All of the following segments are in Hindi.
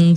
and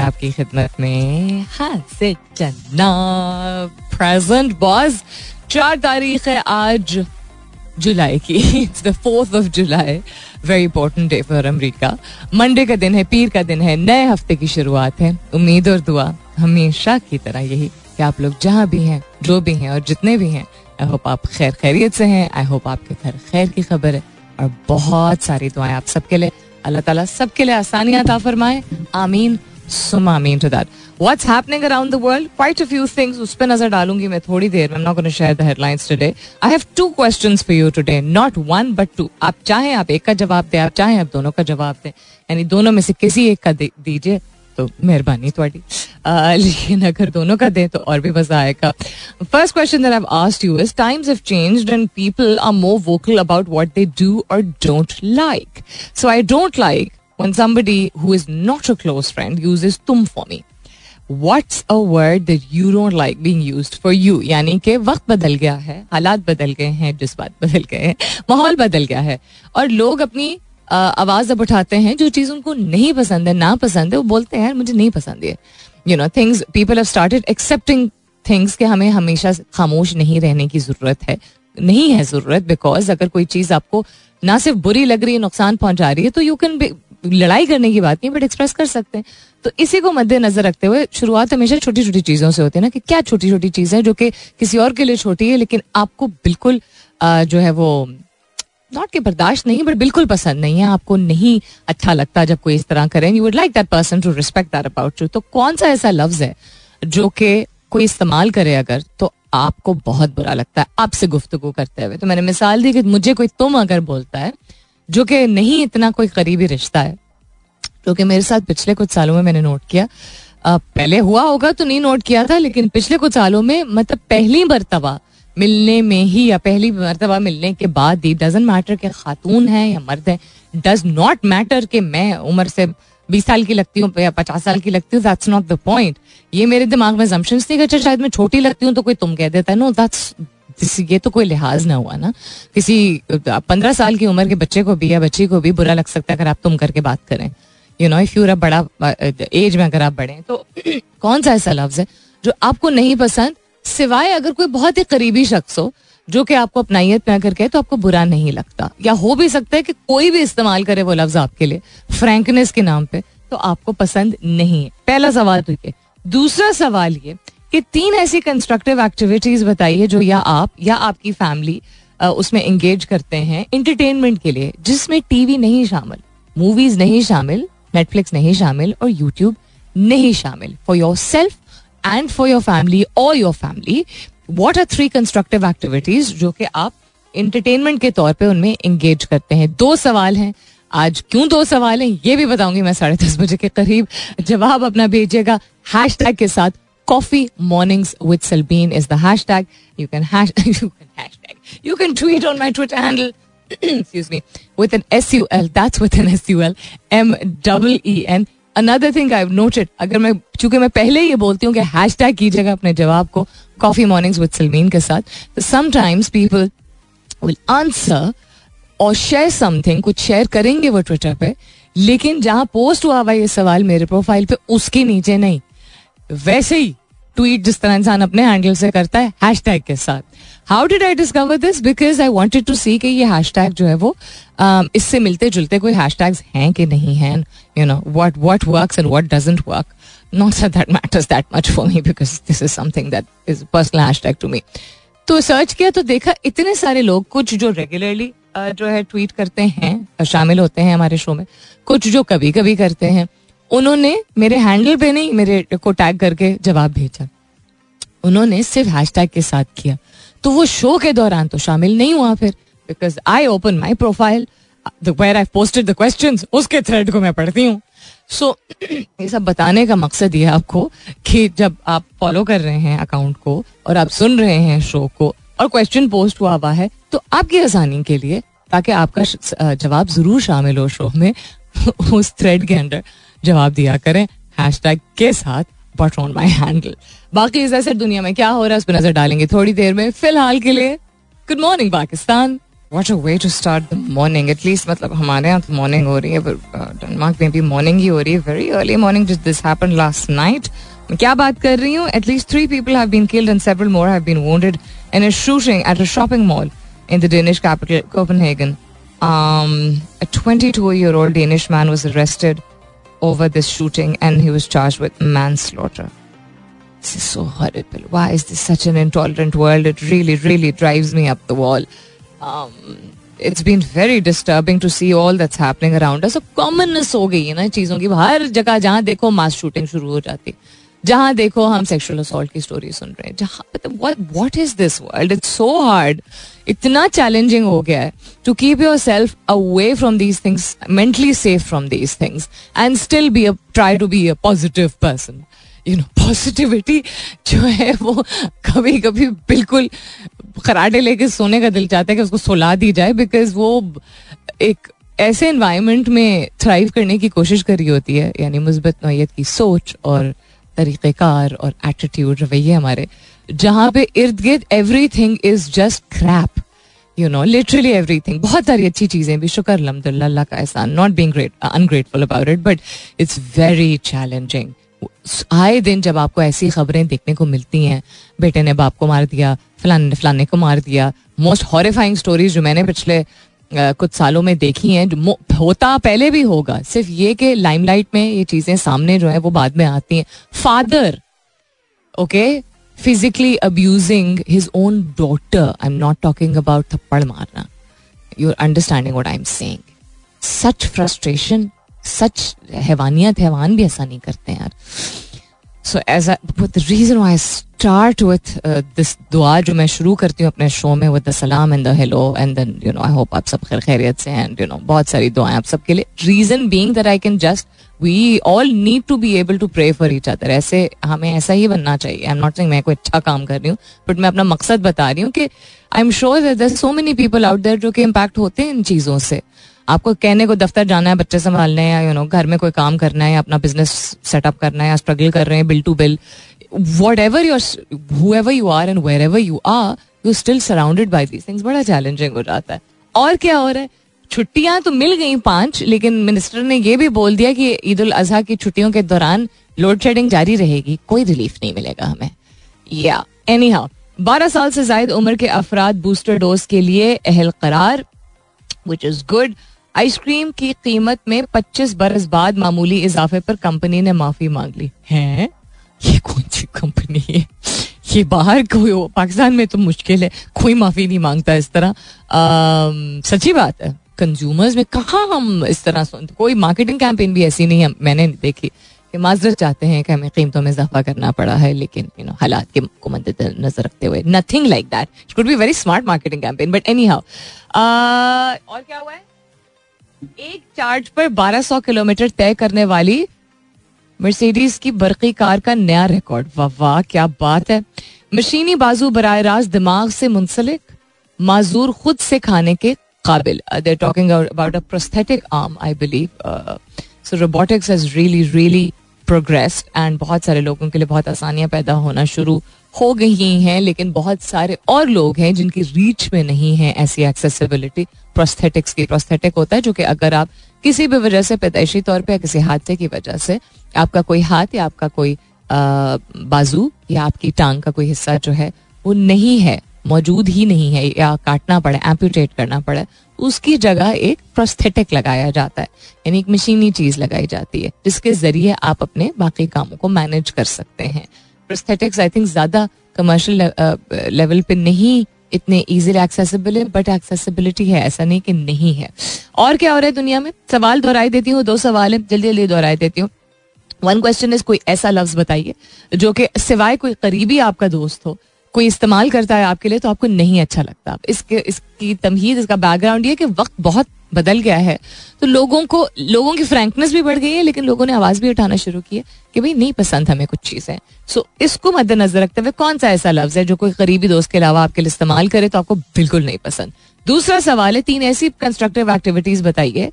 आपकी खिदमत में प्रेजेंट बॉस चार तारीख है आज जुलाई की। It's the fourth of July very important day for America Monday का दिन है, पीर का दिन है, नए हफ़्ते की शुरुआत है। उम्मीद और दुआ। हमेशा की तरह यही कि आप लोग जहाँ भी हैं, जो भी हैं और जितने भी हैं आई होप आप खैर खैरियत से हैं आई होप आपके घर खैर की खबर है और बहुत सारी दुआएँ आप सबके लिए, अल्लाह ताला सबके लिए आसानियाँ अता फरमाए। आमीन। सुम आमीन to that what's happening around the world quite a few things उस पर नज़र डालूँगी मैं थोड़ी देर में। Not share the headlines today I have two questions for you today not one but two आप चाहें आप एक का जवाब दें, आप चाहें आप दोनों का जवाब दें। यानी दोनों में से किसी एक का दीजिए। तो मेहरबानी थोड़ी। लेकिन अगर दोनों का दें तो और भी मज़ा आएगा। First question that I asked you is times have changed and people are more vocal about what they do और don't like so I don't like when somebody who is not a close friend uses tum for me. What's a word that you don't like being used for you? यानी कि वक्त बदल गया है, हालात बदल गए हैं जज्बात बदल गए हैं, माहौल बदल गया है। और लोग अपनी आवाज़ अब उठाते हैं, जो चीज़ उनको नहीं पसंद है, ना पसंद है, वो बोलते हैं, यार, मुझे नहीं पसंद है you know things people have started accepting things के हमें हमेशा खामोश नहीं रहने की ज़रूरत है। नहीं है ज़रूरत बिकॉज़ अगर कोई चीज़ आपको ना सिर्फ़ बुरी लग रही है, नुकसान पहुँचा रही है तो यू कैन लड़ाई करने की बात नहीं बट एक्सप्रेस कर सकते हैं। तो इसी को मद्देनजर रखते हुए शुरुआत हमेशा छोटी छोटी चीज़ों से होती है ना, कि क्या छोटी छोटी चीज़ें जो कि किसी और के लिए छोटी है, लेकिन आपको बिल्कुल जो है वो नॉट के बर्दाश्त नहीं बट बिल्कुल पसंद नहीं है। आपको नहीं अच्छा लगता जब कोई इस तरह करें। You would like that person to respect that about you तो कौन सा ऐसा लफ्ज है जो कि कोई इस्तेमाल करे अगर तो आपको बहुत बुरा लगता है आपसे गुफ्तगु करते हुए। तो मैंने मिसाल दी कि मुझे कोई तुम अगर बोलता है, जो कि नहीं इतना कोई करीबी रिश्ता है, जो कि मेरे साथ पिछले कुछ सालों में मैंने नोट किया। पहले हुआ होगा तो नहीं नोट किया था, लेकिन पिछले कुछ सालों में मतलब पहली मरतबा मिलने में ही या पहली मरतबा मिलने के बाद ही डजन मैटर के खातून है या मर्द है डज नॉट मैटर कि मैं उम्र से बीस साल की लगती हूँ या पचास साल की लगती हूँ दैट्स नॉट द पॉइंट ये मेरे दिमाग में जम्पशन थी अच्छा शायद मैं छोटी लगती हूँ तो कोई तुम कह देता है। नो दैट्स ये तो कोई लिहाज ना हुआ ना। किसी पंद्रह साल की उम्र के बच्चे को भी या बच्ची को भी बुरा लग सकता है अगर आप तुम करके बात करें। यू नो इफ़ यू बड़ा एज में अगर आप बढ़े तो कौन सा ऐसा लफ्ज है जो आपको नहीं पसंद सिवाय अगर कोई बहुत ही करीबी शख्स हो, जो कि आपको अपनाइत में करके तो आपको बुरा नहीं लगता। या हो भी सकता है कि कोई भी इस्तेमाल करे वो लफ्ज आपके लिए, फ्रेंकनेस के नाम पे तो आपको पसंद नहीं है। पहला सवाल तो ये। दूसरा सवाल ये कि तीन ऐसी कंस्ट्रक्टिव एक्टिविटीज़ बताइए जो या आप या आपकी फैमिली उसमें एंगेज करते हैं इंटरटेनमेंट के लिए, जिसमें टीवी नहीं शामिल मूवीज़ नहीं शामिल नेटफ्लिक्स नहीं शामिल और यूट्यूब नहीं शामिल। For yourself and for your family और your family what are three constructive activities जो कि आप इंटरटेनमेंट के तौर पे उनमें एंगेज करते हैं? दो सवाल हैं। आज क्यों दो सवाल हैं? ये भी बताऊँगी मैं साढ़े दस बजे के करीब। जवाब अपना भेजिएगा हैश टैग के साथ coffee mornings with Salmeen is the hashtag you can you can hashtag you can tweet on my Twitter handle excuse me. With an S-U-L that's with an S-U-L M-E-E-N another thing I noted अगर मैं, चूँकि मैं पहले ये बोलती हूँ कि हैश टैग कीजिएगा अपने जवाब को कॉफ़ी मॉर्निंग विद सलमीन के साथ तो समटाइम्स पीपल विल आंसर और शेयर समथिंग कुछ शेयर करेंगे वो ट्विटर पे, लेकिन जहाँ पोस्ट हुआ हुआ ये सवाल मेरे प्रोफ़ाइल पे, उसके नीचे नहीं। वैसे ही ट्वीट जिस तरह इंसान अपने हैंडल से करता है हैश टैग के साथ। How did I discover this because I wanted to see कि ये हैश टैग जो है वो um, इससे मिलते जुलते कोई हैश टैग्स हैं कि नहीं हैं? You know what what work and what doesn't work not that matters that much for me because this is something that is personal hashtag to me तो सर्च किया तो देखा इतने सारे लोग कुछ जो रेगुलरली जो है ट्वीट करते हैं शामिल होते हैं हमारे शो में कुछ जो कभी कभी करते हैं। उन्होंने मेरे हैंडल पे नहीं मेरे को टैग करके जवाब भेजा। उन्होंने सिर्फ़ हैश के साथ किया। तो वो शो के दौरान तो शामिल नहीं हुआ फिर because I open my profile I posted the question उसके थ्रेड को मैं पढ़ती हूँ। सो so, ये सब बताने का मकसद ये आपको कि जब आप फॉलो कर रहे हैं अकाउंट को और आप सुन रहे हैं शो को और क्वेश्चन पोस्ट हुआ हुआ है तो आपकी आसानी के लिए ताकि आपका जवाब ज़रूर शामिल हो शो में उस थ्रेड के अंदर। जवाब दिया करें। हैशटैग के साथ बट ऑन माई हैंडल बाकी इस ऐसे दुनिया में क्या हो रहा है उस पर नज़र डालेंगे थोड़ी देर में फ़िलहाल के लिए। Good morning Pakistan what a way to start the morning at least मतलब हमारे यहाँ तो मॉर्निंग हो रही है डेनमार्क में भी मॉर्निंग ही हो रही है। वेरी अर्ली मॉर्निंग जिस दिस हैपन लास्ट नाइट क्या बात कर रही हूँ? At least three people have been killed and several more have been wounded in a shooting at a shopping mall the Danish capital, Copenhagen. Um, a 22 year old Danish man was arrested over this shooting and he was charged with manslaughter. This is so horrible. Why is this such an intolerant world? It really, really drives me up the wall. Um, it's been very disturbing to see all that's happening around us. अब कॉमननेस हो गई है ना चीज़ों की हर जगह जहाँ देखो मास शूटिंग शुरू हो जाती जहाँ देखो हम सेक्सुअल असॉल्ट की स्टोरी सुन रहे हैं, जहाँ what is this world it's so hard इतना चैलेंजिंग हो गया है to keep yourself away from these things mentally safe from these things and still be try to be a positive person you know positivity जो है वो कभी कभी बिल्कुल खराटे लेके सोने का दिल चाहता है कि उसको सुला दी जाए बिकॉज़ वो एक ऐसे इन्वायरमेंट में थ्राइव करने की कोशिश कर रही होती है, यानी मुस्बत नोयत की सोच और तरीक़ेकार और एटीट्यूड रवैये हमारे। जहाँ पे इर्द गिर्द everything is just crap you know literally everything बहुत सारी अच्छी चीज़ें भी, शुक्र अलहमदिल्ला का एहसान। Not being great ungrateful about it but it's very challenging आए दिन जब आपको ऐसी खबरें देखने को मिलती हैं, बेटे ने बाप को मार दिया, फलाने फलाने को मार दिया मोस्ट हॉरिफाइंग स्टोरीज जो मैंने पिछले कुछ सालों में देखी हैं होता पहले भी होगा। सिर्फ़ ये कि लाइमलाइट में ये चीज़ें सामने जो है, वो बाद में आती हैं। Father okay physically abusing his own daughter I am not talking about थप्पड़ मारना। You are understanding what I am saying such frustration such हैवानियत, हैवान भी ऐसा नहीं करते यार। So as the reason why start with this दुआ जो मैं शुरू करती हूँ अपने शो में विद द सलाम and the hello and then you know I hope आप सब खैर खैरियत से एंड यू नो बहुत सारी दुआएँ आप सबके लिए. Reason being that I can just we all need to be able to pray for each other ऐसे हमें ऐसा ही बनना चाहिए. आई एम नॉट सेइंग मैं कोई अच्छा काम कर रही हूँ बट मैं अपना मकसद बता रही हूँ कि I am sure that so many people out there जो कि इम्पैक्ट होते हैं इन चीज़ों से. आपको कहने को दफ्तर जाना है, बच्चे संभालने हैं या यू नो घर में कोई काम करना है या अपना बिज़नेस सेटअप करना है या स्ट्रगल कर रहे हैं bill to bill whatever you're whoever you are and wherever you are you still surrounded by these things बड़ा चैलेंजिंग हो जाता है। और क्या है छुट्टियाँ तो मिल गई पाँच, लेकिन मिनिस्टर ने यह भी बोल दिया कि ईद उल अजहा की छुट्टियों के दौरान लोड शेडिंग जारी रहेगी, कोई रिलीफ नहीं मिलेगा हमें। या एनी हाउ बारह साल से जायद उम्र के अफराद बूस्टर डोज के लिए अहल करार विच इज़ गुड आइसक्रीम की कीमत में 25 बरस बाद मामूली इजाफे पर कंपनी ने माफ़ी मांग ली। है? ये कौन सी कंपनी है? ये बाहर कोई पाकिस्तान में तो मुश्किल है। कोई माफ़ी नहीं माँगता इस तरह। सच्ची बात है कंज्यूमर्स में कहा हम इस तरह सुनते कोई मार्केटिंग कैंपेन भी ऐसी नहीं है। मैंने देखी। कि माजरत चाहते हैं कि हमें कीमतों में इजाफा करना पड़ा है, लेकिन यू नो हालात के को रखते हुए। Nothing like that could be very smart marketing campaign but anyhow और क्या हुआ है? एक चार्ज पर 1200 किलोमीटर तय करने वाली मर्सिडीज की बरकी कार का नया रिकॉर्ड वाह वाह, क्या बात है। मशीनी बाजू बरह रास्त दिमाग से मुंसलिक, माजूर खुद से खाने के काबिल। There talking about a prosthetic arm I believe so robotics has really really progressed and बहुत सारे लोगों के लिए बहुत आसानियाँ पैदा होना शुरू हो गई हैं, लेकिन बहुत सारे और लोग हैं जिनकी रीच में नहीं है ऐसी एक्सेसिबिलिटी प्रोस्थेटिक्स की प्रोस्थेटिक होता है, जो कि अगर आप किसी भी वजह से पैदाइशी तौर पर किसी हादसे की वजह से आपका कोई हाथ या आपका कोई बाजू या आपकी टांग का कोई हिस्सा जो है, वो नहीं है, मौजूद ही नहीं है, या काटना पड़े एम्प्यूटेट करना पड़े, उसकी जगह एक प्रोस्थेटिक लगाया जाता है, यानी एक मशीनी चीज़ लगाई जाती है, जिसके ज़रिए आप अपने बाकी कामों को मैनेज कर सकते हैं। प्रोस्थेटिक्स आई थिंक ज़्यादा कमर्शियल लेवल पे नहीं इतने इजीली एक्सेसिबल है बट एक्सेसिबिलिटी है ऐसा नहीं कि नहीं है और क्या हो रहा है दुनिया में सवाल दोहराई देती हूँ दो सवाल है जल्दी जल्दी दोहराई देती हूँ वन क्वेश्चन इज़ कोई ऐसा लफ्ज बताइए जो कि सिवाय कोई करीबी आपका दोस्त हो कोई इस्तेमाल करता है आपके लिए तो आपको नहीं अच्छा लगता इसके इसकी तमहीद इसका बैकग्राउंड ये कि वक्त बहुत बदल गया है। तो लोगों को, लोगों की फ्रैंकनेस भी बढ़ गई है, लेकिन लोगों ने आवाज़ भी उठाना शुरू की है कि भाई, नहीं पसंद हमें कुछ चीज़ें। सो इसको मद्देनजर रखते हुए कौन सा ऐसा लफ्ज है जो कोई करीबी दोस्त के अलावा आपके लिए इस्तेमाल करे तो आपको बिल्कुल नहीं पसंद? दूसरा सवाल है, तीन ऐसी कंस्ट्रक्टिव एक्टिविटीज़ बताइए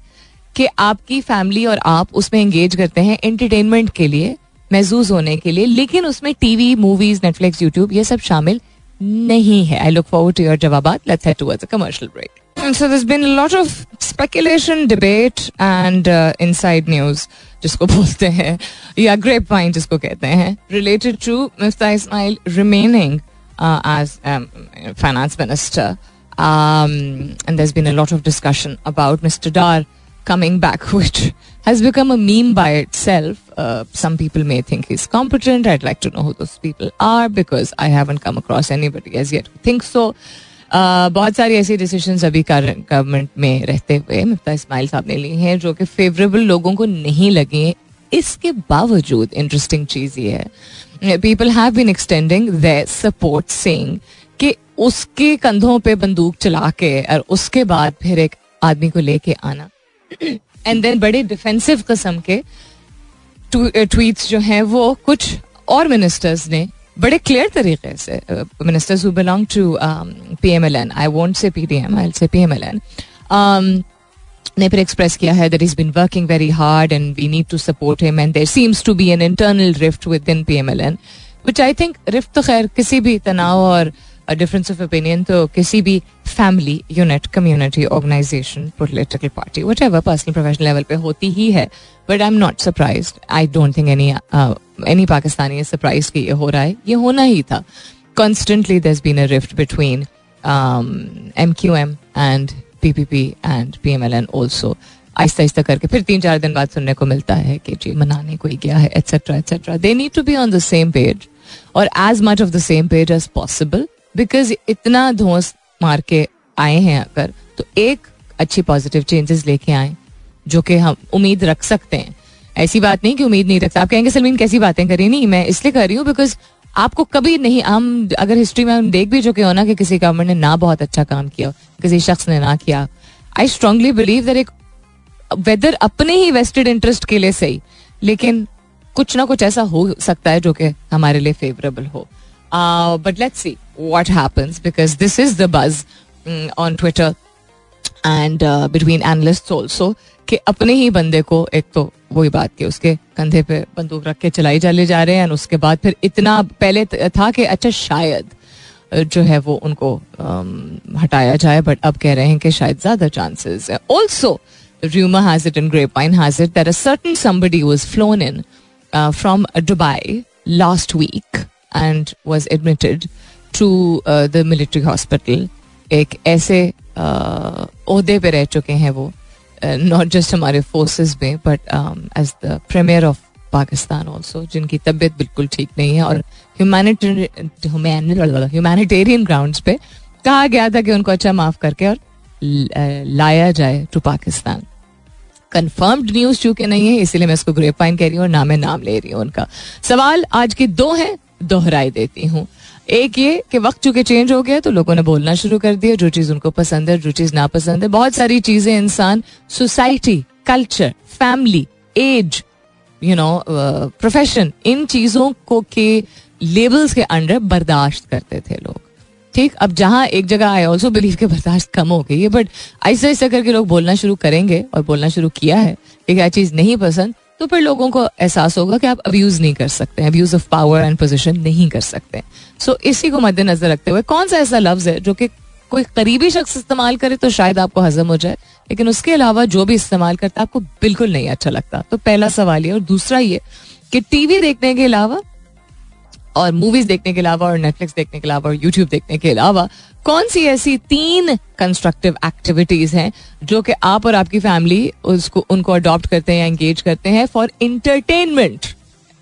कि आपकी फैमिली और आप उसमें एंगेज करते हैं एंटरटेनमेंट के लिए महजूज होने के लिए, लेकिन उसमें टीवी मूवीज़ नेटफ्लिक्स यूट्यूब ये सब शामिल नहीं है। I look forward to your जवाब। Let's head towards a commercial break So there's been a lot of speculation, debate and uh, inside news जिसको बोलते हैं या ग्रेप वाइन जिसको कहते हैं related to Mifta Ismail remaining uh, as um, finance minister. Um, and there's been a lot of discussion about Mr. Dar coming back, which has become a meme by itself. Uh, some people may think he's competent. I'd like to know who those people are because I haven't come across anybody as yet who thinks so. बहुत सारी ऐसी डिसीज़न अभी गवर्नमेंट में रहते हुए मुफ्ता इस्माइल साहब ने ली हैं, जो कि फेवरेबल लोगों को नहीं लगी। इसके बावजूद इंटरेस्टिंग चीज़ ये है। People have been extending the support saying कि उसके कंधों पे बंदूक चला के और उसके बाद फिर एक आदमी को लेके आना। एंड देन बड़े डिफेंसिव कस्म के ट्वीट्स जो हैं, वो कुछ और मिनिस्टर्स ने बड़े क्लियर तरीके से ministers who belong to PMLN I want say PDM I say PMLN ने फिर एक्सप्रेस किया है that is been working very hard and we need to support him and there seems to be an internal rift within PMLN which I think rift तो खैर किसी भी तनाव और डिफरेंस ऑफ़ ओपिनियन तो किसी भी family unit community organisation political party whatever personal professional level पे होती ही है but I am not surprise I don't think any any Pakistani surprise कि ये हो रहा है ये होना ही था constantly this been a rift between M Q M and P P P and P M L N also आहिस्ता आहिस्ता करके फिर तीन चार दिन बाद सुनने को मिलता है कि जी मनाने कोई गया है etcetera etcetera they need to be on the same page और as much of the same page as possible because इतना धोस मार के आए हैं अगर तो एक अच्छी पॉजिटिव चेंजेस लेके आए, जो कि हम उम्मीद रख सकते हैं। ऐसी बात नहीं कि उम्मीद नहीं रखता। आप कहेंगे, सलमीन, कैसी बातें करी नहीं, मैं इसलिए कर रही हूँ बिकॉज़ आपको कभी नहीं, हम अगर हिस्ट्री में हम देख भी चुके हो ना कि किसी गवर्नमेंट ने ना बहुत अच्छा काम किया, किसी शख्स ने ना किया आई स्ट्रांगली बिलीव दर एक वेदर अपने ही वेस्टेड इंटरेस्ट के लिए सही, लेकिन कुछ ना कुछ ऐसा हो सकता है जो कि हमारे लिए फेवरेबल हो। But let's see what happens because this is the buzz um, on Twitter and uh, between analysts also कि अपने ही बंदे को एक तो वही बात कि उसके कंधे पे बंदूक रख के चलाई चले जा रहे हैं उसके बाद फिर इतना पहले था कि अच्छा शायद जो है वो उनको हटाया जाए बट अब कह रहे हैं कि शायद ज्यादा चांसेस है also rumor has it and grapevine has it that a certain somebody was flown in uh, from Dubai last week and was admitted to the military hospital एक ऐसे अहदे पे रह चुके हैं वो। नॉट जस्ट हमारे फोर्सेस में but as the premier of Pakistan also जिनकी तबीयत बिल्कुल ठीक नहीं है और ह्यूमैनिटेरियन ग्राउंड्स पे कहा गया था कि उनको अच्छा माफ़ करके और लाया जाए टू पाकिस्तान कंफर्म्ड न्यूज़ चूँकि नहीं है, इसीलिए मैं इसको ग्रेप फाइन कह रही हूँ और ना मैं नाम ले रही हूँ उनका। सवाल आज के दो हैं, दोहराई देती हूँ। एक ये कि वक्त चूँकि चेंज हो गया तो लोगों ने बोलना शुरू कर दिया। जो चीज़ उनको पसंद है, जो चीज़ नापसंद है। बहुत सारी चीज़ें इंसान society culture family as you know profession इन चीज़ों को के लेबल्स के अंडर बर्दाश्त करते थे लोग। ठीक? अब जहाँ एक जगह आई ऑल्सो बिलीव के बर्दाश्त कम हो गई है बट ऐसा ऐसा करके लोग बोलना शुरू करेंगे और बोलना शुरू किया है कि क्या चीज़ नहीं पसंद तो फिर लोगों को एहसास होगा कि आप अब्यूज नहीं कर सकते abuse of power and position नहीं कर सकते। सो so, इसी को मद्देनजर रखते हुए कौन सा ऐसा लफ्ज है जो कि कोई करीबी शख्स इस्तेमाल करे तो शायद आपको हजम हो जाए लेकिन उसके अलावा जो भी इस्तेमाल करता आपको बिल्कुल नहीं अच्छा लगता। तो पहला सवाल ये और दूसरा ये कि टीवी देखने के अलावा और मूवीज़ देखने के अलावा और नेटफ्लिक्स देखने के अलावा और यूट्यूब देखने के अलावा कौन सी ऐसी तीन कंस्ट्रक्टिव एक्टिविटीज़ हैं जो कि आप और आपकी फैमिली उसको, उनको अडॉप्ट करते हैं या एंगेज करते हैं for entertainment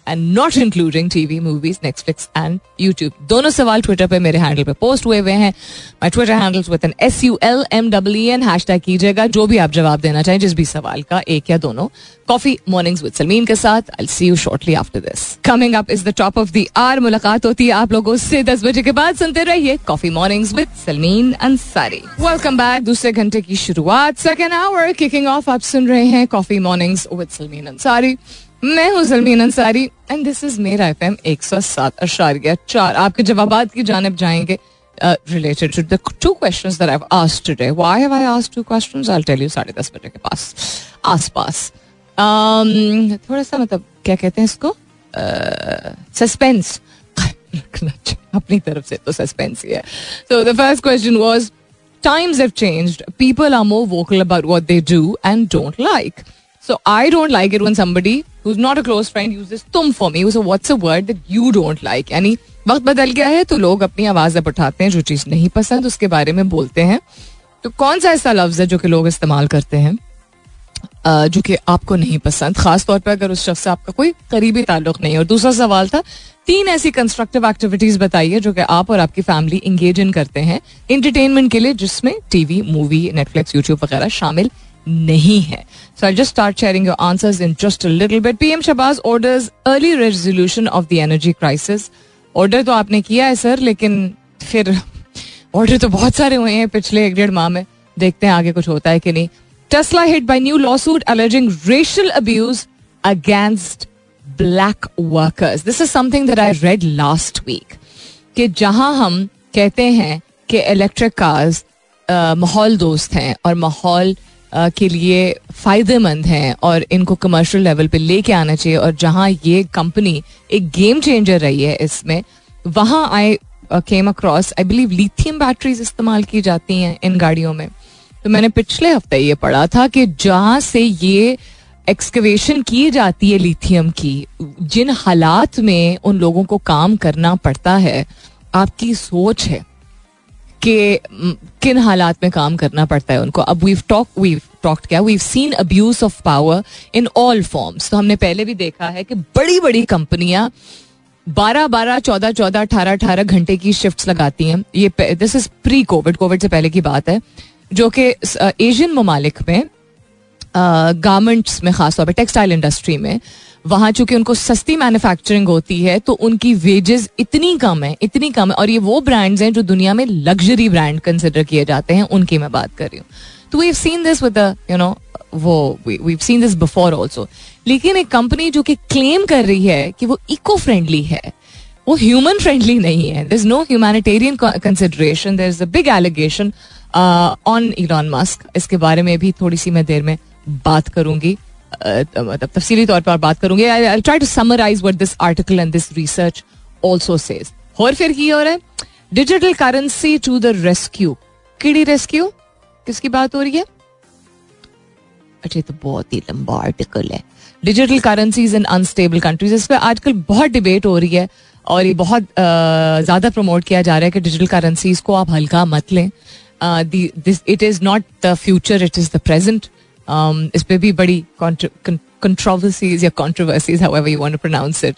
and not including TV movies Netflix and YouTube दोनों सवाल ट्विटर पे मेरे हैंडल पे पोस्ट हुए हुए हैं। My Twitter handles with an S U L M W N hashtag कीजिएगा। जो भी आप जवाब देना चाहें, जिस भी सवाल का एक या दोनों। कॉफ़ी मॉर्निंग्स विद सलमीन के साथ। I see you shortly after this coming up is the top of the hour मुलाकात होती है आप लोगों से। दस बजे के बाद सुनते रहिए coffee mornings with Salmeen Ansari welcome back दूसरे घंटे की शुरुआत। सेकेंड आवर किकिंग ऑफ़ आप सुन रहे हैं coffee mornings with Salmeen Ansari मैं हूँ Salmeen Ansari and this is मेरा एफ़ एम एक सौ सात अशारिया चार। आपके जवाब की जानब जाएँगे related to the two asked today why have I asked two questions I tell you साढ़े दस बजे के पास आसपास। Um, थोड़ा सा मतलब क्या कहते हैं इसको? सस्पेंस रखना अपनी तरफ़ से तो सस्पेंस ही है। So the first question was times have changed. People are more vocal about what they do and don't like. So, I don't like it when somebody who's not a close friend uses तुम for me. So what's a word that you don't like? यानी वक्त बदल गया है तो लोग अपनी आवाज़ अब उठाते हैं जो चीज़ नहीं पसंद, उसके बारे में बोलते हैं तो कौन सा ऐसा लफ्ज है जो कि लोग इस्तेमाल करते हैं जो कि आपको नहीं पसंद खास तौर पर अगर उस शख्स से आपका कोई करीबी ताल्लुक नहीं और दूसरा सवाल था, तीन ऐसी कंस्ट्रक्टिव एक्टिविटीज़ बताइए जो कि आप और आपकी फैमिली इंगेज इन करते हैं इंटरटेनमेंट के लिए जिसमें टीवी मूवी नेटफ्लिक्स यूट्यूब वगैरह शामिल नहीं है। So I just start sharing your answers in just little bit PM Shahbaz orders early resolution of the energy crisis order तो आपने किया है सर लेकिन फिर ऑर्डर तो बहुत सारे हुए हैं पिछले एक डेढ़ माह में। देखते हैं आगे कुछ होता है कि नहीं। Tesla hit by new lawsuit alleging racial abuse against black workers this is something that I read last week कि जहाँ हम कहते हैं कि इलेक्ट्रिक कार्स माहौल दोस्त हैं और माहौल के लिए फ़ायदेमंद हैं और इनको कमर्शियल लेवल पे लेके आना चाहिए और जहाँ ये कंपनी एक गेम चेंजर रही है इसमें, वहाँ I came across I believe lithium batteries इस्तेमाल की जाती हैं इन गाड़ियों में। तो मैंने पिछले हफ़्ते ये पढ़ा था कि जहाँ से ये एक्सकवेशन की जाती है लिथियम की, जिन हालात में उन लोगों को काम करना पड़ता है, आपकी सोच है कि किन हालात में काम करना पड़ता है उनको? अब वीव टॉक वीव टॉक्ट क्या? We've seen abuse of power in all forms तो हमने पहले भी देखा है कि बड़ी बड़ी कंपनियाँ बारह बारह चौदह चौदह अठारह अठारह घंटे की शिफ्ट लगाती हैं। ये this is pre Covid Covid से पहले की बात है। जो कि एशियन ममालिक में गारमेंट्स में, खासतौर पर टेक्सटाइल इंडस्ट्री में वहाँ चूँकि उनको सस्ती मैन्युफैक्चरिंग होती है तो उनकी वेजेस इतनी कम है, इतनी कम है, और ये वो ब्रांड्स हैं जो दुनिया में लग्जरी ब्रांड कंसिडर किए जाते हैं, उनकी मैं बात कर रही हूँ। तो we seen this with you know वो we seen this before also लेकिन एक कंपनी जो कि क्लेम कर रही है कि वो इको फ्रेंडली है, वो ह्यूमन फ्रेंडली नहीं है। There is no humanitarian consideration there is a big allegation on Elon Musk इसके बारे में भी थोड़ी सी मैं देर में बात करूँगी। मतलब तफसीली तौर पर बात करूँगी। I try to summarise what this article and this research also says और फिर की हो रहा है digital currency to the rescue किडी रेस्क्यू किसकी बात हो रही है? अच्छा तो बहुत ही लंबा आर्टिकल है। Digital currencies in unstable countries इस पर आजकल बहुत डिबेट हो रही है और ये बहुत ज़्यादा प्रमोट किया जा रहा है कि डिजिटल करेंसीज को आप हल्का मत लें। It is not the future it is the present इस पे भी बड़ी कंट्रोवर्सीज या controversies how you want to pronounce it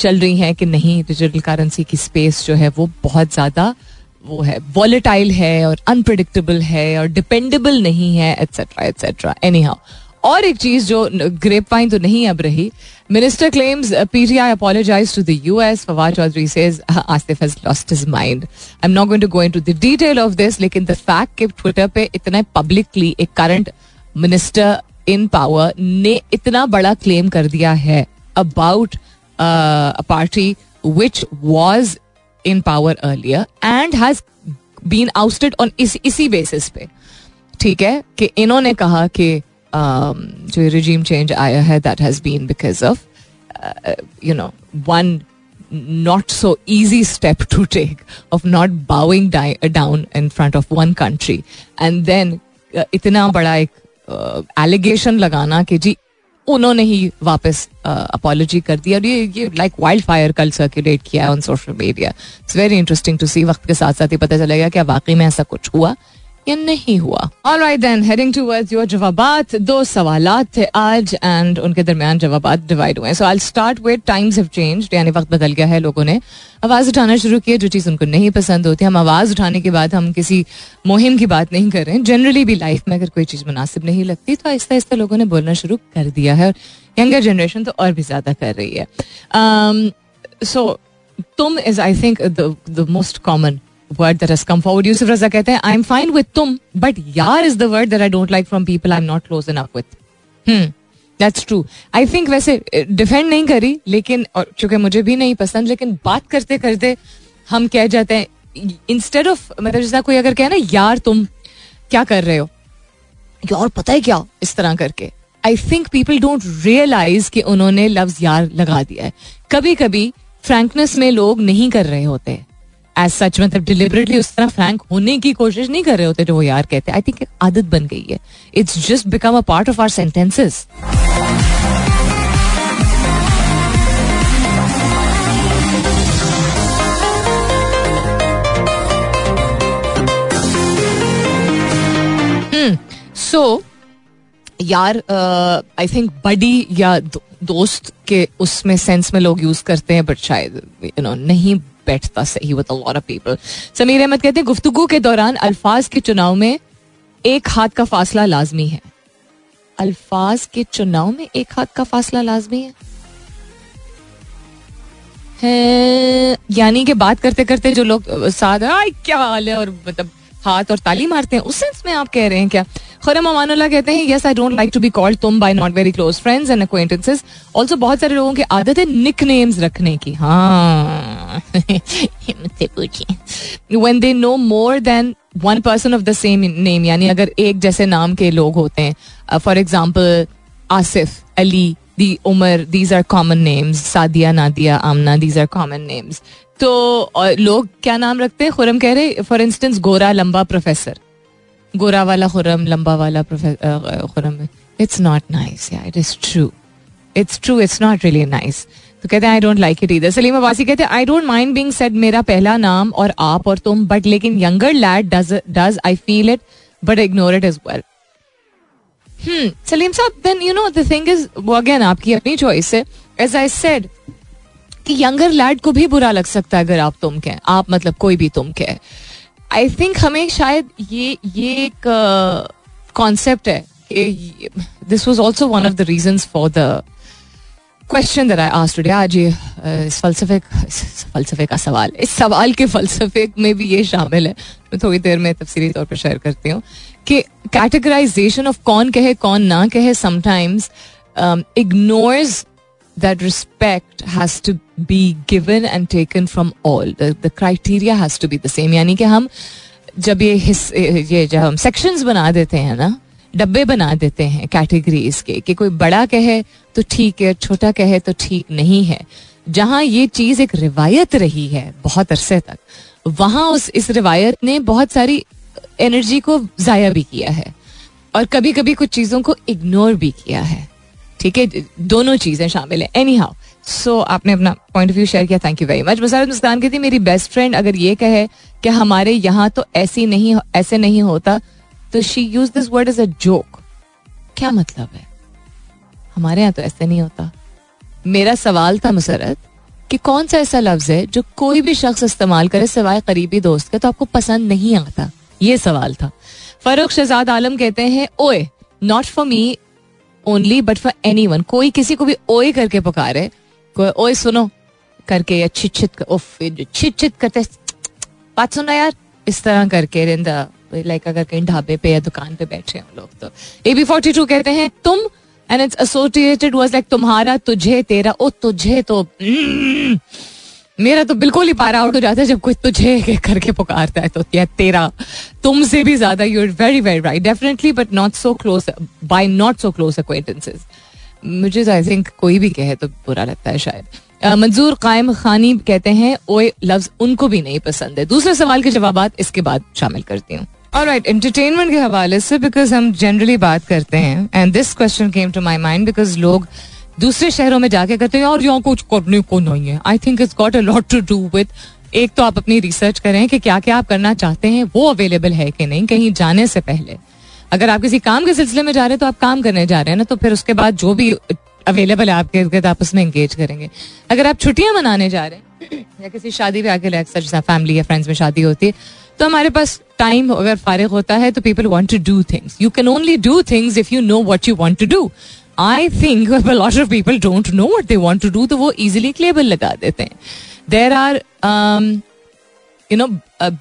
चल रही हैं कि नहीं डिजिटल करेंसी की स्पेस जो है वो बहुत ज़्यादा वो है वॉलेटाइल है और अनप्रडिक्टेबल है और डिपेंडेबल नहीं है एट्सेट्रा एट्सेट्रा एनी हाउ और एक चीज़ जो ग्रेप वाइन तो नहीं अब रही minister claims PTI apologises to the US Fawad Chaudhry says Asif has lost his mind I am not going to go into the detail of this लेकिन द फैक्ट कि ट्विटर पे इतना पब्लिकली एक करंट मिनिस्टर इन पावर ने इतना बड़ा क्लेम कर दिया है about party which was in power earlier and has been ousted on इस, इसी बेसिस पे। ठीक है कि इन्होंने कहा कि um, जो रिजीम चेंज आया है that has been because of you know one not so easy step to take of not bowing down in front of one country. And then uh, इतना बड़ा एक एलिगेशन लगाना कि जी, उन्होंने ही वापस अपोलॉजी कर दिया। और ये ये लाइक वाइल्ड फायर कल सर्कुलेट किया on social media it's very interesting to see वक्त के साथ साथ ही पता चलेगा क्या वाकई में ऐसा कुछ हुआ। या नहीं हुआ। All right then heading towards your जवाबात दो सवाल थे आज एंड उनके दरमियान जवाब डिवाइड हुए so I start with times have changed यानी वक्त बदल गया है लोगों ने। आवाज़ उठाना शुरू किया जो चीज़ उनको नहीं पसंद होती। हम आवाज़ उठाने के बाद हम किसी मुहिम की बात नहीं कर रहे हैं। जनरली भी लाइफ में अगर कोई चीज़ मुनासिब नहीं लगती तो आहिस्ता आहिस्ता लोगों ने बोलना शुरू कर दिया है और यंगर जनरेशन तो और भी ज़्यादा कर रही है। सो um, तुम is I think the most common word that has come forward. Yusuf Raza कहते हैं आई एम फाइन विद तुम बट यार is the word that I don't like from people I am not close enough with that's true I think वैसे डिफेंड नहीं करी, लेकिन, और चूँकि मुझे भी नहीं पसंद, लेकिन बात करते करते हम कह जाते हैं इंस्टेड ऑफ़ मतलब जैसा कोई अगर कहे ना, यार तुम क्या कर रहे हो? यार पता है क्या, इस तरह करके। I think people don't realise कि उन्होंने लफ्ज यार लगा दिया है। कभी कभी फ्रैंकनेस में लोग नहीं कर रहे होते। एज सच मतलब डिलिबरेटली उस तरह फ्रैंक होने की कोशिश नहीं कर रहे होते जो वो यार कहते आई थिंक आदत बन गई है। It's just become a part of our sentences so यार आई थिंक बडी या दोस्त के उसमें सेंस में लोग यूज़ करते हैं बट शायद यू नो नहीं बैठता सही with of people Sameer Ahmed कहते हैं, गुफ्तगु के दौरान अल्फाज के चुनाव में एक हाथ का फासला लाजमी है। अल्फाज के चुनाव में एक हाथ का फासला लाजमी है। यानी कि बात करते करते जो लोग साथ क्या हाल है? और मतलब हाथ और ताली मारते हैं। उस सेंस में आप कह रहे हैं क्या? खुरम अमानुल्लाह कहते हैं yes I don't like to be called तुम by not very close friends and acquaintances also बहुत सारे लोगों की आदत है निक नेम्स रखने की। हाँ। पूछिए। When they know more than one person of the same name यानी अगर एक जैसे नाम के लोग होते हैं for example Asif, Ali, the, Umar these are common names Sadia, Nadia, Amna these are common names तो लोग क्या नाम रखते हैं? खुरम कह रहे फॉर इंस्टेंस गोरा, लंबा प्रोफेसर गोरा वाला खुरम, लंबा वाला Khurram it's not nice it is true it's true it's not really nice तो कहते हैं आई डोंट लाइक इट इधर सलीम अबासी कहते हैं I don't mind being said मेरा पहला नाम और आप और तुम बट लेकिन younger lad does does I feel it but ignore it is well hmm Salim साहब then you know the thing is वो अगेन आपकी अपनी चॉइस है। एज आई सेड कि यंगर लैड को भी बुरा लग सकता है अगर आप तुम कहें। आप मतलब कोई भी तुम कहे। आई थिंक हमें शायद ये ये एक कॉन्सेप्ट uh, है. This was also one of the reason for the question that I today आज ये uh, इस फलसफे फलसफे का सवाल इस सवाल के फलसफे में भी ये शामिल है। मैं थोड़ी देर में तफसीली तौर पर शेयर करती हूँ कि कैटेगराइजेशन ऑफ़ कौन कहे कौन ना कहे sometimes ignores that respect has to be given and taken from all. The, the criteria has to be the same. यानी कि हम जब ये हिस ये जब हम सेक्शंस बना देते हैं ना डब्बे बना देते हैं कैटेगरीज के कि कोई बड़ा कहे तो ठीक है छोटा कहे तो ठीक नहीं है जहाँ ये चीज़ एक रिवायत रही है बहुत अरसे तक वहाँ उस इस रिवायत ने बहुत सारी एनर्जी को जाया भी किया है और कभी कभी कुछ चीज़ों को इग्नोर भी किया है ठीक है? दोनों चीज़ें शामिल है। एनी हाउ सो आपने अपना पॉइंट ऑफ़ व्यू शेयर किया thank you very much Musarrat Muskan कहती, मेरी बेस्ट फ्रेंड अगर ये कहे कि हमारे यहाँ तो ऐसी नहीं ऐसे नहीं होता तो she use this word is a joke क्या मतलब है? हमारे यहाँ तो ऐसे नहीं होता। मेरा सवाल था मुसरत कि कौन सा ऐसा लफ्ज है जो कोई भी शख्स इस्तेमाल करे सिवाय करीबी दोस्त के तो आपको पसंद नहीं आता? ये सवाल था। फरूख शहजाद आलम कहते हैं, ओए not for me only but for any one कोई किसी को भी ओए करके पुकारे कोई ओए सुनो करके या छिट छिट उफ छिट छिट करते बात सुनो यार? इस तरह करके रिंदा लाइक अगर कहीं ढाबे पे या दुकान पे बैठे हैं लोग तो। ए बी फोर्टी टू कहते हैं तुम and it's associated was like तुम्हारा तुझे तेरा ओ तुझे तो mm, मेरा तो बिल्कुल ही पारा आउट हो जाता है जब कोई तुझे करके पुकारता है तो या तेरा। तुमसे भी ज़्यादा you are very very right definitely but not so close by not so close acquaintances मुझे आई थिंक कोई भी कहे तो बुरा लगता है शायद। मंजूर कायम खानी कहते हैं, ओए, लफ्ज उनको भी नहीं पसंद है। दूसरे सवाल के जवाब इसके बाद शामिल करती हूँ। और राइट एंटरटेनमेंट के हवाले से बिकॉज़ हम जनरली बात करते हैं and this question came to my mind because लोग दूसरे शहरों में जाके कहते हैं, और यहाँ कुछ करने को नहीं है। I think it's got a lot to do with एक तो आप अपनी रिसर्च करें कि क्या क्या आप करना चाहते हैं, वो अवेलेबल है कि नहीं, कहीं जाने से पहले। अगर आप किसी काम के सिलसिले में जा रहे हैं तो आप काम करने जा रहे हैं ना तो फिर उसके बाद जो भी अवेलेबल है आपके इर्द आप उसमें एंगेज करेंगे। अगर आप छुट्टियाँ मनाने जा रहे हैं, या किसी शादी ब्याह के लिए अक्सर फैमिली या फ्रेंड्स में शादी होती है तो हमारे पास टाइम अगर फारिग होता है तो people want to do things you can only do things if you know what you want to do I think lot of people don't know what they want to do तो वो इजिली क्लेबल लगा देते हैं। देर आर यू नो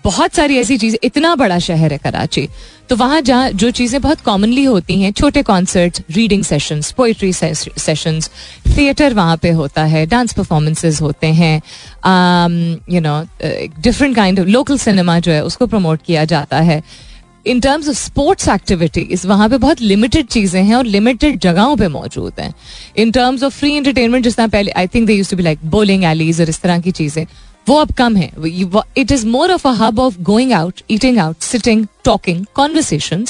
बहुत सारी ऐसी चीज़ें, इतना बड़ा शहर है कराची। तो वहाँ जहाँ जो चीज़ें बहुत कॉमनली होती हैं, छोटे concert reading sessions poetry sessions theatre वहाँ पे होता है डांस परफॉर्मेंसेज होते हैं you know different kind of local cinema जो है, उसको प्रमोट किया जाता है। In terms of sports activities वहाँ पे बहुत लिमिटेड चीज़ें हैं और लिमिटेड जगहों पे मौजूद हैं। In terms of free entertainment जिस तरह पहले I think they used to be like bowling alleys और इस तरह की चीज़ें, वो अब कम है। It is more of a hub of going out eating out sitting talking conversation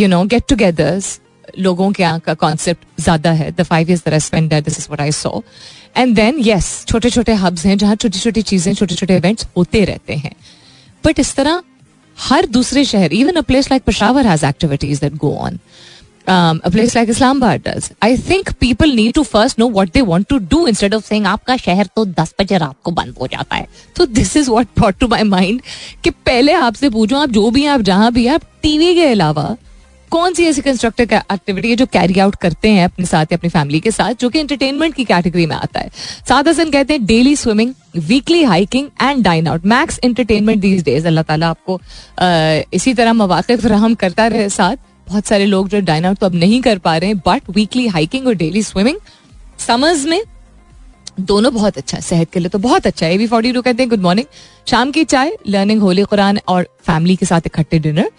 you know get togethers लोगों के यहाँ का कॉन्सेप्ट ज़्यादा है। The five this is what I saw and then yes छोटे छोटे हब्स हैं जहाँ छोटी छोटी चीज़ें छोटे छोटे इवेंट्स होते रहते हैं। बट इस तरह हर दूसरे शहर even a place like Peshawar has activities that go on place like Islamabad does. I think people need to first know what they want to do instead of saying, आपका शहर तो दस बजे रात को बंद हो जाता है तो this is what to my mind कि पहले आपसे पूछो, आप जो भी आप जहाँ भी आप टीवी के अलावा कौन सी ऐसी कंस्ट्रक्टिव एक्टिविटी है जो कैरी आउट करते हैं अपने साथ या अपनी फैमिली के साथ, जो कि एंटरटेनमेंट की कैटेगरी में आता है? साथ हसन कहते हैं daily swimming weekly hiking and dine out max entertainment these days अल्लाह ताला आपको इसी तरह मौाक़ फ्राहम करता रहे साथ। बहुत सारे लोग जो डाइन आउट तो अब नहीं कर पा रहे हैं बट वीकली हाइकिंग और डेली स्विमिंग समर्स में दोनों बहुत अच्छा है, सेहत के लिए तो बहुत अच्छा है। एवी फोर्टी टू कहते हैं गुड मॉर्निंग शाम की चाय लर्निंग होली कुरान और फैमिली के साथ इकट्ठे dinner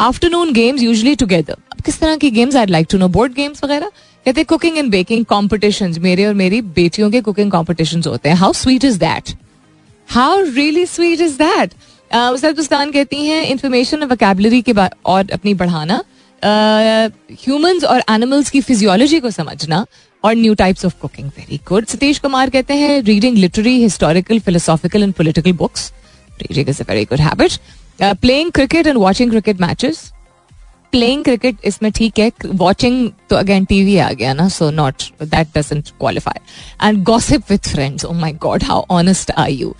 afternoon games usually together अब किस तरह की games I like to know board games वगैरह। कहते हैं कुकिंग एंड बेकिंग कॉम्पिटिशन मेरे और मेरी बेटियों के कुकिंग कॉम्पिटिशन होते हैं। How sweet is that how really sweet is that Mustan कहती हैं इंफॉर्मेशन और वोकेबलरी के और अपनी बढ़ाना। ह्यूमंस और एनिमल्स की फिजियोलॉजी को समझना। और new types of cooking very good Satish Kumar कहते हैं reading literary historical philosophical and political books reading is a very good habit playing cricket and watching cricket matches playing cricket इसमें ठीक है वॉचिंग तो अगेन टीवी आ गया ना so not that doesn't qualify and gossip with friends oh my god how honest are you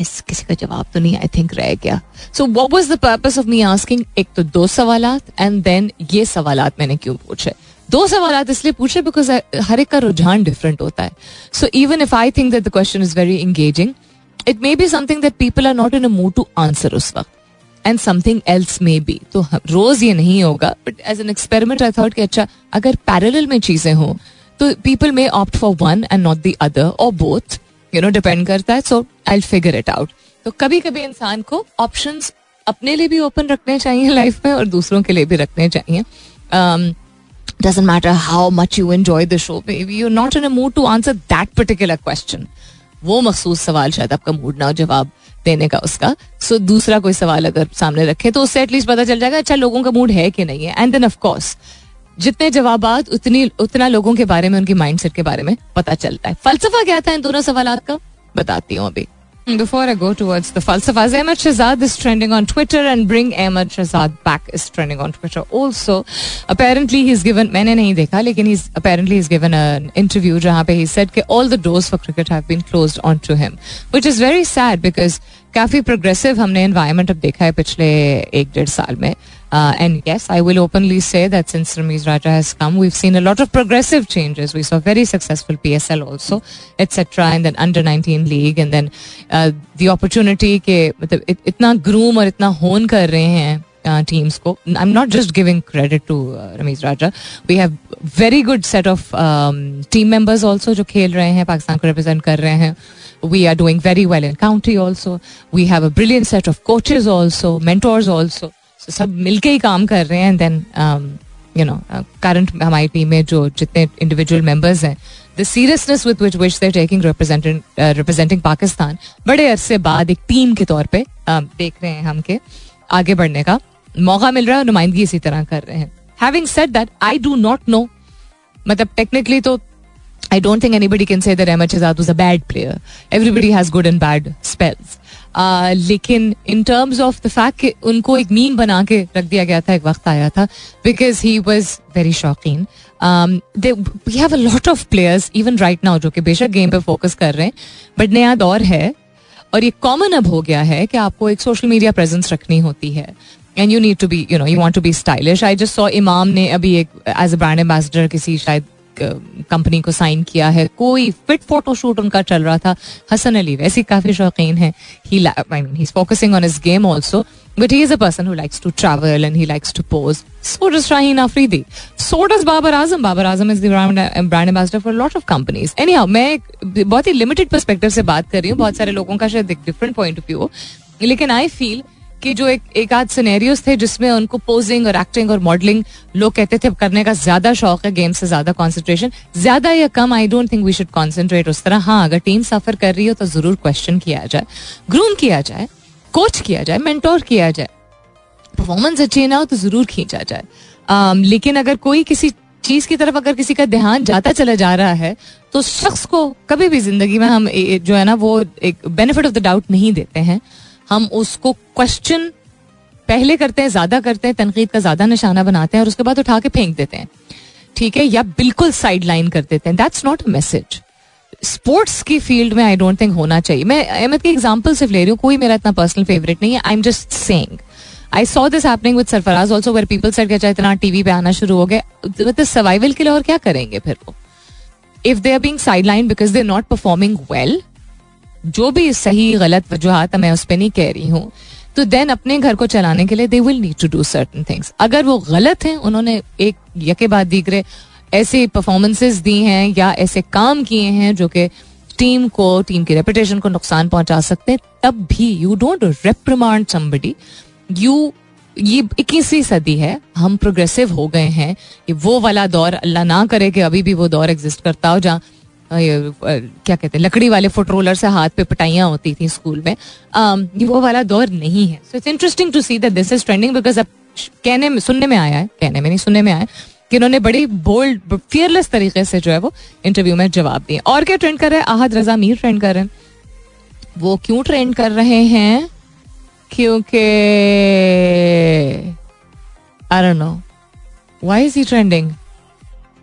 इस किसी का जवाब तो नहीं आई थिंक रह गया. So what was the purpose of me asking एक तो दो सवाल एंड देन ये सवाल मैंने क्यों पूछे? दो सवाल इसलिए पूछे बिकॉज़ हर एक का रुझान डिफरेंट होता है. So even if I think that the question is very engaging it may be something that people are not in a mood to answer उस वक्त and something else may be तो रोज ये नहीं होगा but as an experiment I thought कि अच्छा अगर पैरेलल में चीज़ें हों तो people may opt for one and not the other और बोथ यू नो डिपेंड करता है so I figure it out तो कभी कभी इंसान को ऑप्शन अपने लिए भी ओपन रखने चाहिए लाइफ में, और दूसरों के लिए भी रखने चाहिए. Doesn't matter how much you enjoy the show, maybe you're not in a mood to answer that particular question. वो मखसूस सवाल शायद आपका मूड ना जवाब देने का उसका। सो so, दूसरा कोई सवाल अगर सामने रखे तो उससे एटलीस्ट पता चल जाएगा अच्छा लोगों का मूड है कि नहीं है। एंड देन ऑफ़ कोर्स जितने जवाब उतनी उतना लोगों के बारे में उनकी माइंडसेट के बारे में पता चलता है। फलसफा क्या था इन दोनों सवाल का? बताती हूँ अभी। Before I go towards the falsafas, Ahmed Shahzad is trending on Twitter and bring Ahmed Shahzad back is trending on Twitter also. Apparently he's given, मैंने नहीं देखा लेकिन he's apparently he's given an interview जहाँ पे he said कि all the doors for cricket have been closed onto him, which is very sad because काफ़ी प्रोग्रेसिव हमने एनवायरमेंट अब देखा है पिछले एक डेढ़ साल में and yes I will openly say that since Rameez Raja has come we seen a lot of progressive changes we saw very successful PSL also etcetera and then under 19 league and then the opportunity के मतलब इतना ग्रूम और इतना होन कर रहे हैं टीम्स को I am not just giving credit to Rameez Raja we have very good set of team members also जो खेल रहे हैं पाकिस्तान को रिप्रेजेंट कर रहे हैं we are doing very well in county also. We have a brilliant set of coaches also, mentors also. so सब मिलके ही काम कर रहे हैं देन यू नो करंट हमारी टीम में जो जितने इंडिविजुअल मेंबर्स हैं the seriousness with which which they're taking representing Pakistan बड़े अरसे बाद एक टीम के तौर पे um, देख रहे हैं हम के आगे बढ़ने का मौका मिल रहा है नुमाइंदगी इसी तरह कर रहे हैं having said that I do not know मतलब टेक्निकली तो I don't think anybody can say that Ahmed Shahzad was a bad player. Everybody has good and bad spells. Uh, लेकिन in terms of the fact कि उनको एक मीम बना के रख दिया गया था, एक वक्त आया था बिकॉज़ ही वॉज़ वेरी शौकीन we have a lot of players even right now जो कि बेशक गेम पे फोकस कर रहे हैं बट नया दौर है, और ये कॉमन अब हो गया है कि आपको एक सोशल मीडिया प्रेजेंस रखनी होती है. And you need to be you know you want to be stylish I just saw Imam ने अभी एक एज अ ब्रांड एम्बेसडर किसी शायद कंपनी को साइन किया है। कोई फिट फोटोशूट उनका चल रहा था। हसन अली वैसे काफ़ी शौकीन है। He I mean he focusing on his game also but he is a person who likes to travel and he likes to pose so does Shaheen Afridi so does Babar Azam Babar Azam is the brand ambassador for lot of companies anyhow मैं बहुत ही लिमिटेड परस्पेक्टिव से बात कर रही हूँ। बहुत सारे लोगों का शायद डिफरेंट पॉइंट ऑफ़ व्यू लेकिन आई फील कि जो एक एक आध सिनेरियोस थे जिसमें उनको पोजिंग और एक्टिंग और मॉडलिंग लोग कहते थे करने का ज़्यादा शौक है गेम से ज़्यादा कॉन्सेंट्रेशन ज़्यादा या कम I don't think we should concentrate उस तरह। हाँ अगर टीम सफ़र कर रही हो तो ज़रूर क्वेश्चन किया जाए ग्रूम किया जाए कोच किया जाए मेंटोर किया जाए। परफॉर्मेंस अच्छी ना हो तो ज़रूर खींचा जाए। Um, लेकिन अगर कोई किसी चीज़ की तरफ़ अगर किसी का ध्यान जाता चला जा रहा है तो शख्स को कभी भी ज़िंदगी में हम जो है ना वो एक बेनिफिट ऑफ़ द डाउट नहीं देते हैं। हम उसको क्वेश्चन पहले करते हैं, ज़्यादा करते हैं, तनकीद का ज़्यादा निशाना बनाते हैं और उसके बाद उठा के फेंक देते हैं। ठीक है? या बिल्कुल साइड लाइन कर देते हैं। That's not a message sports की फ़ील्ड में आई डोंट थिंक होना चाहिए। मैं अहमद की एग्ज़ाम्पल सिर्फ़ ले रही हूँ, कोई मेरा इतना पर्सनल फेवरेट नहीं है। I am just saying I saw this happening with Sarfaraz also where people set क्या इतना टीवी पे आना शुरू हो विद सर्वाइवल के लिए और क्या करेंगे फिर वो? If they are being side line because they not performing well जो भी सही, गलत वजूहत मैं उस पर नहीं कह रही हूँ तो देन अपने घर को चलाने के लिए they will need to do certain things अगर वो गलत हैं, उन्होंने एक यके बाद दीगरे ऐसे परफॉर्मेंसेज दी हैं या ऐसे काम किए हैं जो कि टीम को टीम की रेपुटेशन को नुकसान पहुँचा सकते हैं, तब भी you don't reprimand somebody you ये इक्कीसवीं सदी है, हम प्रोग्रेसिव हो गए हैं ये वो वाला दौर अल्लाह ना करे कि अभी भी वो दौर एग्जिस्ट करता हो, जहाँ क्या कहते हैं, लकड़ी वाले फुट रोलर से हाथ पे पटाइयाँ होती थी स्कूल में। ये वो वाला दौर नहीं है। So it's interesting to see that this is trending because अब कहने में, सुनने में आया है, कहने में नहीं, सुनने में आया कि उन्होंने बड़ी बोल्ड फियरलेस तरीके से जो है वो इंटरव्यू में जवाब दिए। और क्या ट्रेंड कर रहे हैं? आहद रजा मीर ट्रेंड कर रहे हैं। वो क्यों ट्रेंड कर रहे हैं? क्योंकि I don't know why is he trending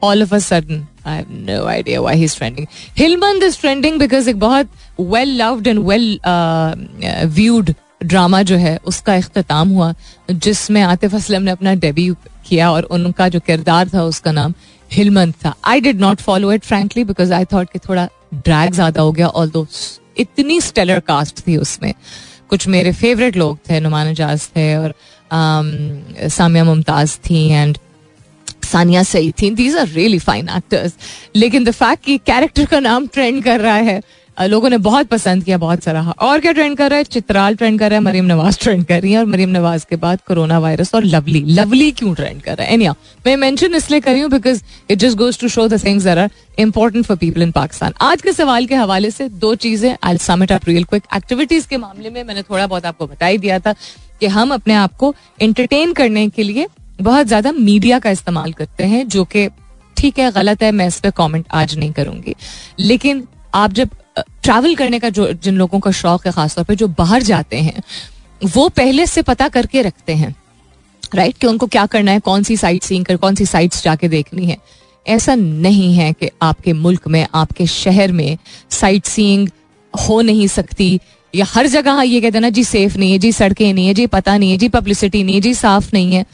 all of a sudden I have no idea why he is trending Helmand is trending because एक बहुत well loved and well viewed drama जो है उसका अख्ताम हुआ जिसमें आतिफ असलम ने अपना डेब्यू किया और उनका जो किरदार था उसका नाम हिलमंद था। I did not follow it frankly because I thought कि थोड़ा ड्रैग ज़्यादा हो गया ऑल दो इतनी स्टेलर कास्ट थी उसमें। कुछ मेरे फेवरेट लोग थे नुमान एजाज थे और um, सामिया मुमताज़ थी एंड सानिया सही थी। These are really fine actors लेकिन द फैक्ट कि कैरेक्टर का नाम ट्रेंड कर रहा है लोगों ने बहुत पसंद किया, बहुत सराहा। और क्या ट्रेंड कर रहा है? चित्राल ट्रेंड कर रहा है, मरीम नवाज़ ट्रेंड कर रही है। और मरीम नवाज़ के बाद कोरोना वायरस और लवली। लवली क्यों ट्रेंड कर रहा है? एनिया मैं मेंशन इसलिए कर रही हूँ because it just goes to show the things are important for people in Pakistan आज के सवाल के हवाले से दो चीज़ें। I sum it up real quick activities के मामले में मैंने थोड़ा बहुत आपको बता ही दिया था कि हम अपने आप को एंटरटेन करने के लिए बहुत ज़्यादा मीडिया का इस्तेमाल करते हैं, जो कि ठीक है, गलत है, मैं इस पर कॉमेंट आज नहीं करूँगी। लेकिन आप जब ट्रैवल करने का जो, जिन लोगों का शौक है, खासतौर पर जो बाहर जाते हैं, वो पहले से पता करके रखते हैं राइट कि उनको क्या करना है, कौन सी साइट सीन कर, कौन सी साइट्स जाके देखनी है। ऐसा नहीं है कि आपके मुल्क में, आपके शहर में साइट सीइंग हो नहीं सकती, या हर जगह ये कहते ना, जी सेफ़ नहीं है, जी सड़कें नहीं है, जी पता नहीं है, जी पब्लिसिटी नहीं है, जी साफ़ नहीं है।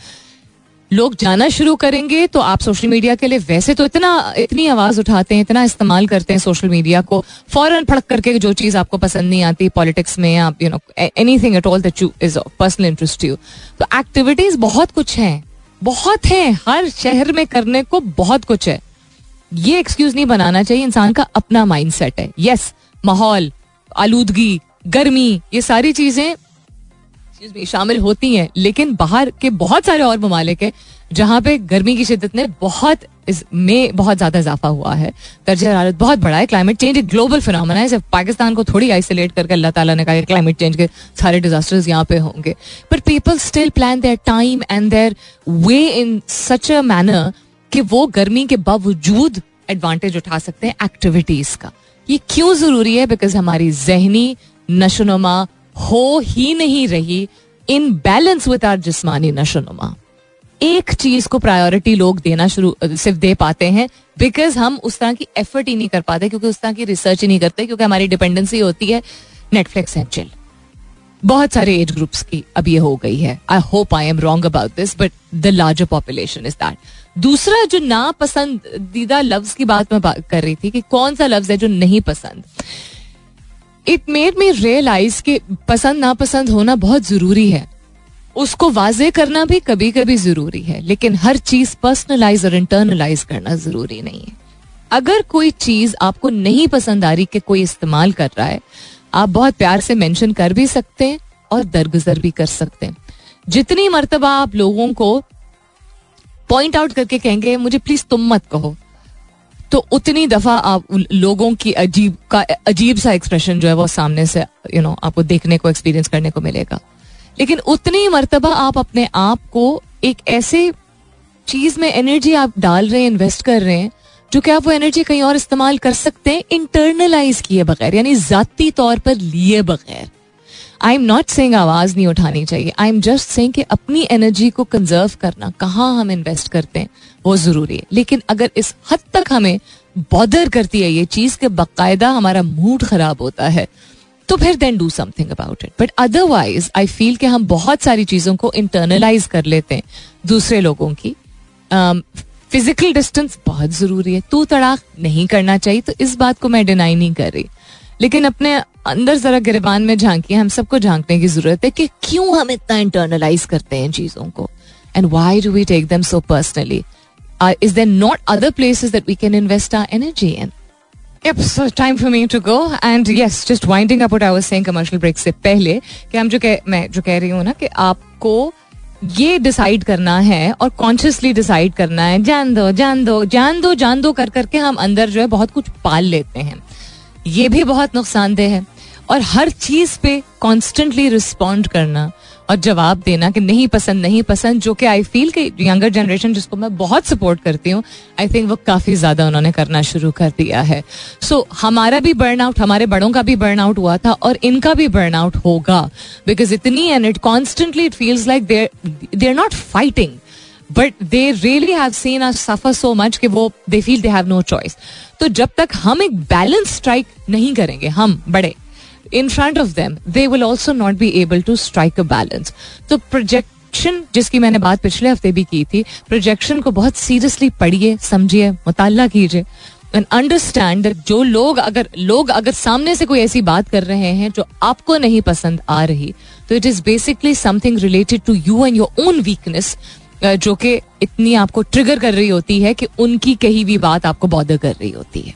लोग जाना शुरू करेंगे तो आप सोशल मीडिया के लिए वैसे तो इतना, इतनी आवाज़ उठाते हैं, इतना इस्तेमाल करते हैं सोशल मीडिया को, फ़ौरन फड़क करके जो चीज़ आपको पसंद नहीं आती पॉलिटिक्स में आप you know anything at all you is personal interest you तो एक्टिविटीज़ बहुत कुछ है, बहुत है, हर शहर में करने को बहुत कुछ है। ये एक्सक्यूज नहीं बनाना चाहिए, इंसान का अपना माइंड सेट है। यस माहौल, आलूदगी, गर्मी, ये सारी चीज़ें भी शामिल होती हैं, लेकिन बाहर के बहुत सारे और ममालिक है, जहाँ पे गर्मी की शिद्दत ने बहुत में बहुत ज़्यादा इजाफा हुआ है। दर्ज हरारत बहुत बड़ा है क्लाइमेट चेंज एक ग्लोबल फिनमिना है, सिर्फ़ पाकिस्तान को थोड़ी आइसोलेट करके अल्लाह ताला ने कहा कि क्लाइमेट चेंज के सारे डिजास्टर्स यहाँ पे होंगे। But people still plan their time and their way in such a manner कि वो गर्मी के बावजूद एडवांटेज उठा सकते हैं एक्टिविटीज़ का। ये क्यों ज़रूरी है? बिकॉज़ हमारी जहनी नशोनुमा हो ही नहीं रही इन बैलेंस विद आर जिसमानी नशोनुमा एक चीज़ को प्रायोरिटी लोग देना शुरू, सिर्फ़ दे पाते हैं बिकॉज़ हम उस तरह की एफर्ट ही नहीं कर पाते, क्योंकि उस तरह की रिसर्च ही नहीं करते, क्योंकि हमारी डिपेंडेंसी होती है नेटफ्लिक्स एंड चिल बहुत सारे एज ग्रुप्स की अब ये हो गई है. I hope I am wrong about this but the larger population is that दूसरा जो ना पसंदीदा लफ्ज की बात मैं बात कर रही थी कि कौन सा लफ्ज है जो नहीं पसंद? इट मेड मी रियलाइज़ कि पसंद, नापसंद होना बहुत ज़रूरी है। उसको वाजे करना भी कभी कभी ज़रूरी है, लेकिन हर चीज़ पर्सनलाइज और इंटरनलाइज करना ज़रूरी नहीं है। अगर कोई चीज़ आपको नहीं पसंद आ रही कि कोई इस्तेमाल कर रहा है, आप बहुत प्यार से मेंशन कर भी सकते हैं और दरगुजर भी कर सकते हैं। जितनी मरतबा आप लोगों को पॉइंट आउट करके कहेंगे, मुझे प्लीज़ तुम मत कहो। तो उतनी दफ़ा आप लोगों की अजीब का अजीब सा एक्सप्रेशन जो है वो सामने से यू you नो know, आपको देखने को एक्सपीरियंस करने को मिलेगा। लेकिन उतनी मरतबा आप अपने आप को एक ऐसे चीज़ में एनर्जी आप डाल रहे हैं इन्वेस्ट कर रहे हैं जो कि आप वो एनर्जी कहीं और इस्तेमाल कर सकते हैं इंटरनलाइज किए बगैर यानी जाती तौर पर लिए बगैर। आई एम नॉट सेइंग आवाज़ नहीं उठानी चाहिए। आई एम जस्ट सेइंग कि अपनी एनर्जी को कंजर्व करना कहाँ हम इन्वेस्ट करते हैं वो ज़रूरी है। लेकिन अगर इस हद तक हमें बॉदर करती है ये चीज़ के बाकायदा हमारा मूड खराब होता है तो फिर then do something about it but otherwise I feel कि हम बहुत सारी चीज़ों को इंटरनलाइज कर लेते हैं दूसरे लोगों की। फ़िज़िकल um, डिस्टेंस बहुत ज़रूरी है। तू तड़ाक नहीं करना चाहिए तो इस बात को मैं डिनाई नहीं कर रही। लेकिन अपने अंदर जरा गिरबान में झांकिए हम सबको झांकने की ज़रूरत है कि क्यों हम इतना इंटरनलाइज करते हैं चीज़ों को? And why do we take them so personally is there not other places that we can invest our energy in Yep, so time for me to go. And yes, just winding up what I was saying commercial break से पहले कि हम जो कह मैं जो कह रही हूँ ना कि आपको ये डिसाइड करना है और कॉन्शियसली डिसाइड करना है जान दो जान दो जान दो जान दो कर करके हम अंदर जो है बहुत कुछ पाल लेते हैं। ये भी बहुत नुकसानदेह है। और हर चीज़ पे कॉन्स्टेंटली रिस्पॉन्ड करना और जवाब देना कि नहीं पसंद नहीं पसंद जो कि आई फील कि यंगर जनरेशन जिसको मैं बहुत सपोर्ट करती हूँ आई थिंक वो काफ़ी ज़्यादा उन्होंने करना शुरू कर दिया है। सो so, हमारा भी बर्न आउट हमारे बड़ों का भी बर्न आउट हुआ था और इनका भी बर्न आउट होगा। बिकॉज़ इतनी and it constantly it feels like there they are not fighting but they really have seen are suffer so much कि वो they feel they have no choice तो जब तक हम एक बैलेंस स्ट्राइक नहीं करेंगे, हम बड़े in front of them they will also not be able to strike a balance तो प्रोजेक्शन जिसकी मैंने बात पिछले हफ़्ते भी की थी प्रोजेक्शन को बहुत सीरियसली पढ़िए, समझिए मुताला कीजिए एंड अंडरस्टैंड जो लोग अगर लोग अगर सामने से कोई ऐसी बात कर रहे हैं जो आपको नहीं पसंद आ रही तो it is basically something related to you and your own weakness जो कि इतनी आपको ट्रिगर कर रही होती है कि उनकी कही भी बात आपको बॉदर कर रही होती है।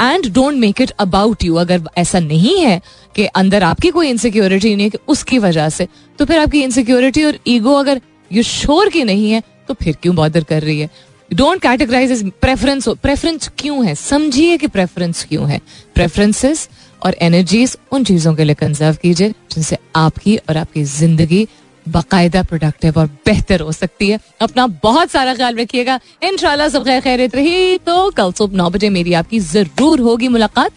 And don't make it about you अगर ऐसा नहीं है कि अंदर आपकी कोई इनसिक्योरिटी नहीं है कि उसकी वजह से तो फिर आपकी इनसिक्योरिटी और ईगो अगर यू श्योर की नहीं है तो फिर क्यों बॉदर कर रही है? डोंट कैटेगराइज प्रेफरेंस प्रेफरेंस क्यों है? समझिए कि प्रेफरेंस क्यों है। प्रेफरेंसेस और एनर्जीज उन चीज़ों के लिए कंजर्व कीजिए जिनसे आपकी और आपकी ज़िंदगी बाकायदा प्रोडक्टिव और बेहतर हो सकती है। अपना बहुत सारा ख्याल रखिएगा। इन सब खैर खैरित रही। तो कल सुबह नौ बजे मेरी आपकी ज़रूर होगी मुलाकात।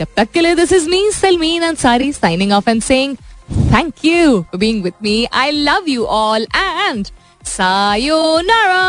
तब तक के लिए this is me Salmeen Ansari signing off and saying thank you for being with me I love you all and sayonara